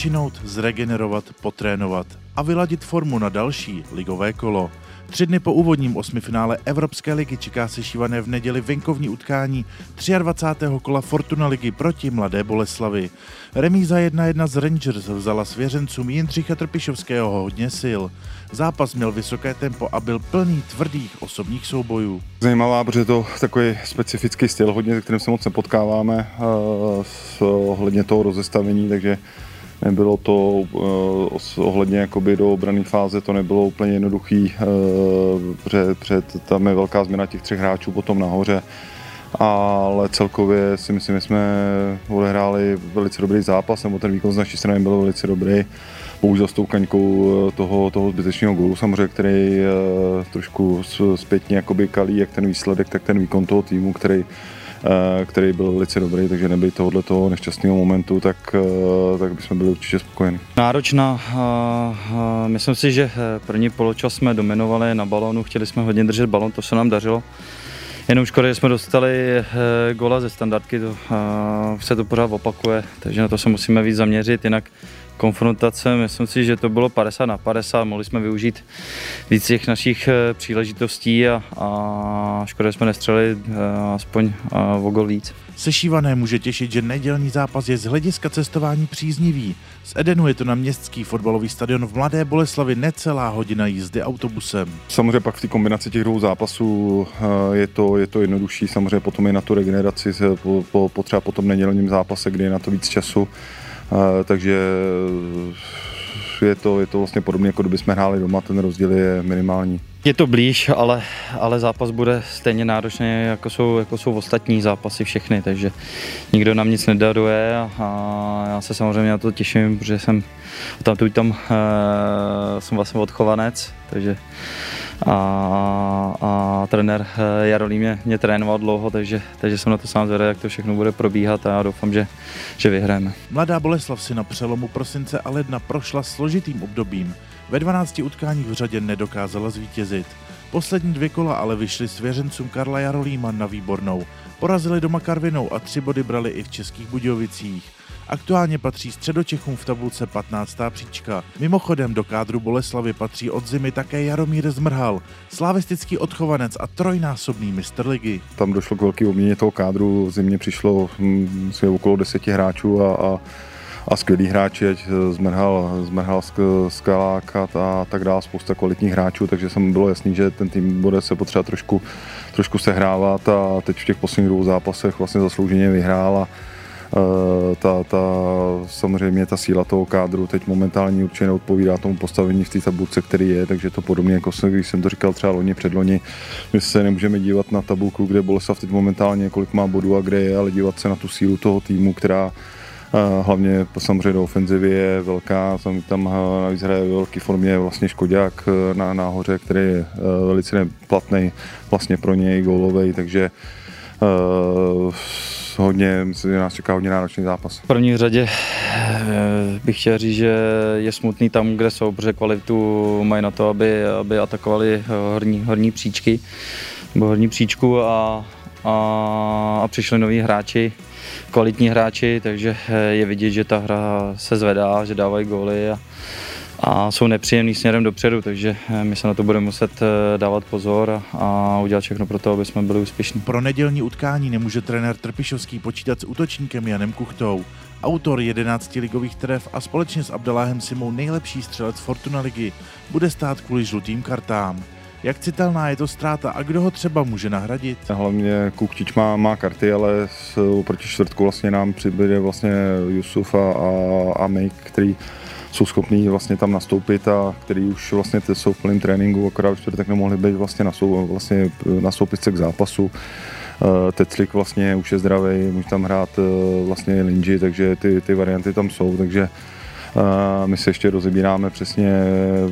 odpočinout, zregenerovat, potrénovat a vyladit formu na další ligové kolo. Tři dny po úvodním osmifinále Evropské ligy čeká se šívané v neděli venkovní utkání 23. kola Fortuna ligy proti Mladé Boleslavi. Remíza 1-1 z Rangers vzala svěřencům Jindřicha Trpišovského hodně sil. Zápas měl vysoké tempo a byl plný tvrdých osobních soubojů. Zajímavá, protože to takový specifický styl, hodně, se kterým se moc nepotkáváme uh, ohledně toho rozestavení, takže Nebylo to uh, ohledně jakoby do obrané fáze, to nebylo úplně jednoduchý, před, před, tam je velká změna těch třech hráčů potom nahoře, ale celkově si myslím, že jsme odehráli velice dobrý zápas, nebo ten výkon z naší strany byl velice dobrý. Bohužel s tou kaňkou eh, toho, toho zbytečného gólu samozřejmě, který trošku zpětně jakoby kalí jak ten výsledek, tak ten výkon toho týmu, který Eh, který byl velice dobrý, takže nebýt tohoto toho nešťastného momentu, tak, eh, tak bychom byli určitě spokojeni. Náročná, myslím si, že eh, první poločas jsme dominovali na balonu, chtěli jsme hodně držet balon, to se nám dařilo. Jenom škoda, že jsme dostali gola ze standardky, to, se to pořád opakuje, takže na to se musíme víc zaměřit, jinak konfrontace, myslím si, že to bylo 50 na 50, mohli jsme využít víc těch našich eh, příležitostí a, a škoda, že jsme nestřelili eh, aspoň eh, o gol víc. Sešívané může těšit, že nedělní zápas je z hlediska cestování příznivý. Z Edenu je to na městský fotbalový stadion v Mladé Boleslavi necelá hodina jízdy autobusem. Samozřejmě pak v té kombinaci těch dvou zápasů je to, je to jednodušší, samozřejmě potom je na tu regeneraci po, po, potřeba po tom nedělním zápase, kdy je na to víc času takže je to, je to vlastně podobné, jako kdyby jsme hráli doma, ten rozdíl je minimální. Je to blíž, ale, ale zápas bude stejně náročný, jako jsou, jako jsou ostatní zápasy všechny, takže nikdo nám nic nedaruje a, a já se samozřejmě na to těším, protože jsem tam, tam, tam e, jsem vlastně odchovanec, takže a, a trenér eh, Jarolí mě, mě trénoval dlouho, takže, takže jsem na to sám zvědavý, jak to všechno bude probíhat a já doufám, že, že vyhrajeme. Mladá Boleslav si na přelomu prosince a ledna prošla složitým obdobím. Ve 12 utkáních v řadě nedokázala zvítězit. Poslední dvě kola ale vyšly svěřencům Karla Jarolíma na výbornou. Porazili doma Karvinou a tři body brali i v Českých Budějovicích. Aktuálně patří středočechům v tabulce 15. příčka. Mimochodem do kádru Boleslavy patří od zimy také Jaromír Zmrhal, slavistický odchovanec a trojnásobný mistr ligy. Tam došlo k velký obměně toho kádru, zimě přišlo hm, okolo deseti hráčů a, a a skvělí hráči, ať zmrhal, zmrhal Skalák a, a tak dále, spousta kvalitních hráčů, takže jsem bylo jasný, že ten tým bude se potřeba trošku, trošku sehrávat a teď v těch posledních dvou zápasech vlastně zaslouženě vyhrál a, Eh, ta, ta, samozřejmě ta síla toho kádru teď momentálně určitě neodpovídá tomu postavení v té tabulce, který je, takže to podobně jako jsem, když jsem to říkal třeba loni předloni, my se nemůžeme dívat na tabulku, kde Boleslav teď momentálně kolik má bodů a kde je, ale dívat se na tu sílu toho týmu, která eh, hlavně samozřejmě do ofenzivy je velká, tam, tam eh, navíc hraje ve velké formě vlastně Škodák na náhoře, který je velice neplatný vlastně pro něj gólovej, takže uh, hodně, myslím, že nás čeká hodně náročný zápas. V první řadě eh, bych chtěl říct, že je smutný tam, kde jsou, protože kvalitu mají na to, aby, aby atakovali eh, horní, horní příčky, nebo horní příčku a, a, a přišli noví hráči, kvalitní hráči, takže eh, je vidět, že ta hra se zvedá, že dávají góly a, a jsou nepříjemný směrem dopředu, takže eh, my se na to budeme muset eh, dávat pozor a, a udělat všechno pro to, aby jsme byli úspěšní. Pro nedělní utkání nemůže trenér Trpišovský počítat s útočníkem Janem Kuchtou. Autor 11 ligových tref a společně s Abdeláhem Simou nejlepší střelec Fortuna ligy bude stát kvůli žlutým kartám. Jak citelná je to ztráta a kdo ho třeba může nahradit? Hlavně Kuchtič má, má karty, ale s, proti čtvrtku vlastně nám přibude vlastně Jusuf a, a, a Mejk, který jsou schopní vlastně tam nastoupit a který už vlastně jsou v plném tréninku, akorát už tak nemohli být vlastně, nasou, vlastně nastoupit se k zápasu. Eh, Teclik vlastně už je zdravý, může tam hrát eh, vlastně Linji, takže ty, ty varianty tam jsou, takže eh, my se ještě rozebíráme přesně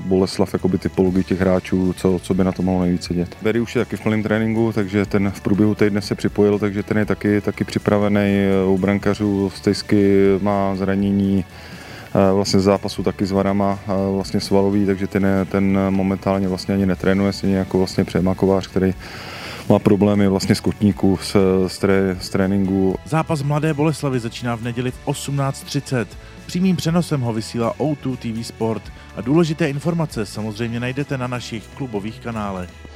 Boleslav, jakoby typologii těch hráčů, co, co by na to mohlo nejvíce dět. Berry už je taky v plném tréninku, takže ten v průběhu týdne se připojil, takže ten je taky, taky připravený. U brankařů Stejsky má zranění, vlastně z zápasu taky s Varama vlastně svalový, takže ten, ten momentálně vlastně ani netrénuje, stejně jako vlastně Přemakovář, který má problémy vlastně z kotníků, z, z, tré, z tréninku. Zápas Mladé Boleslavy začíná v neděli v 18.30. Přímým přenosem ho vysílá O2 TV Sport a důležité informace samozřejmě najdete na našich klubových kanálech.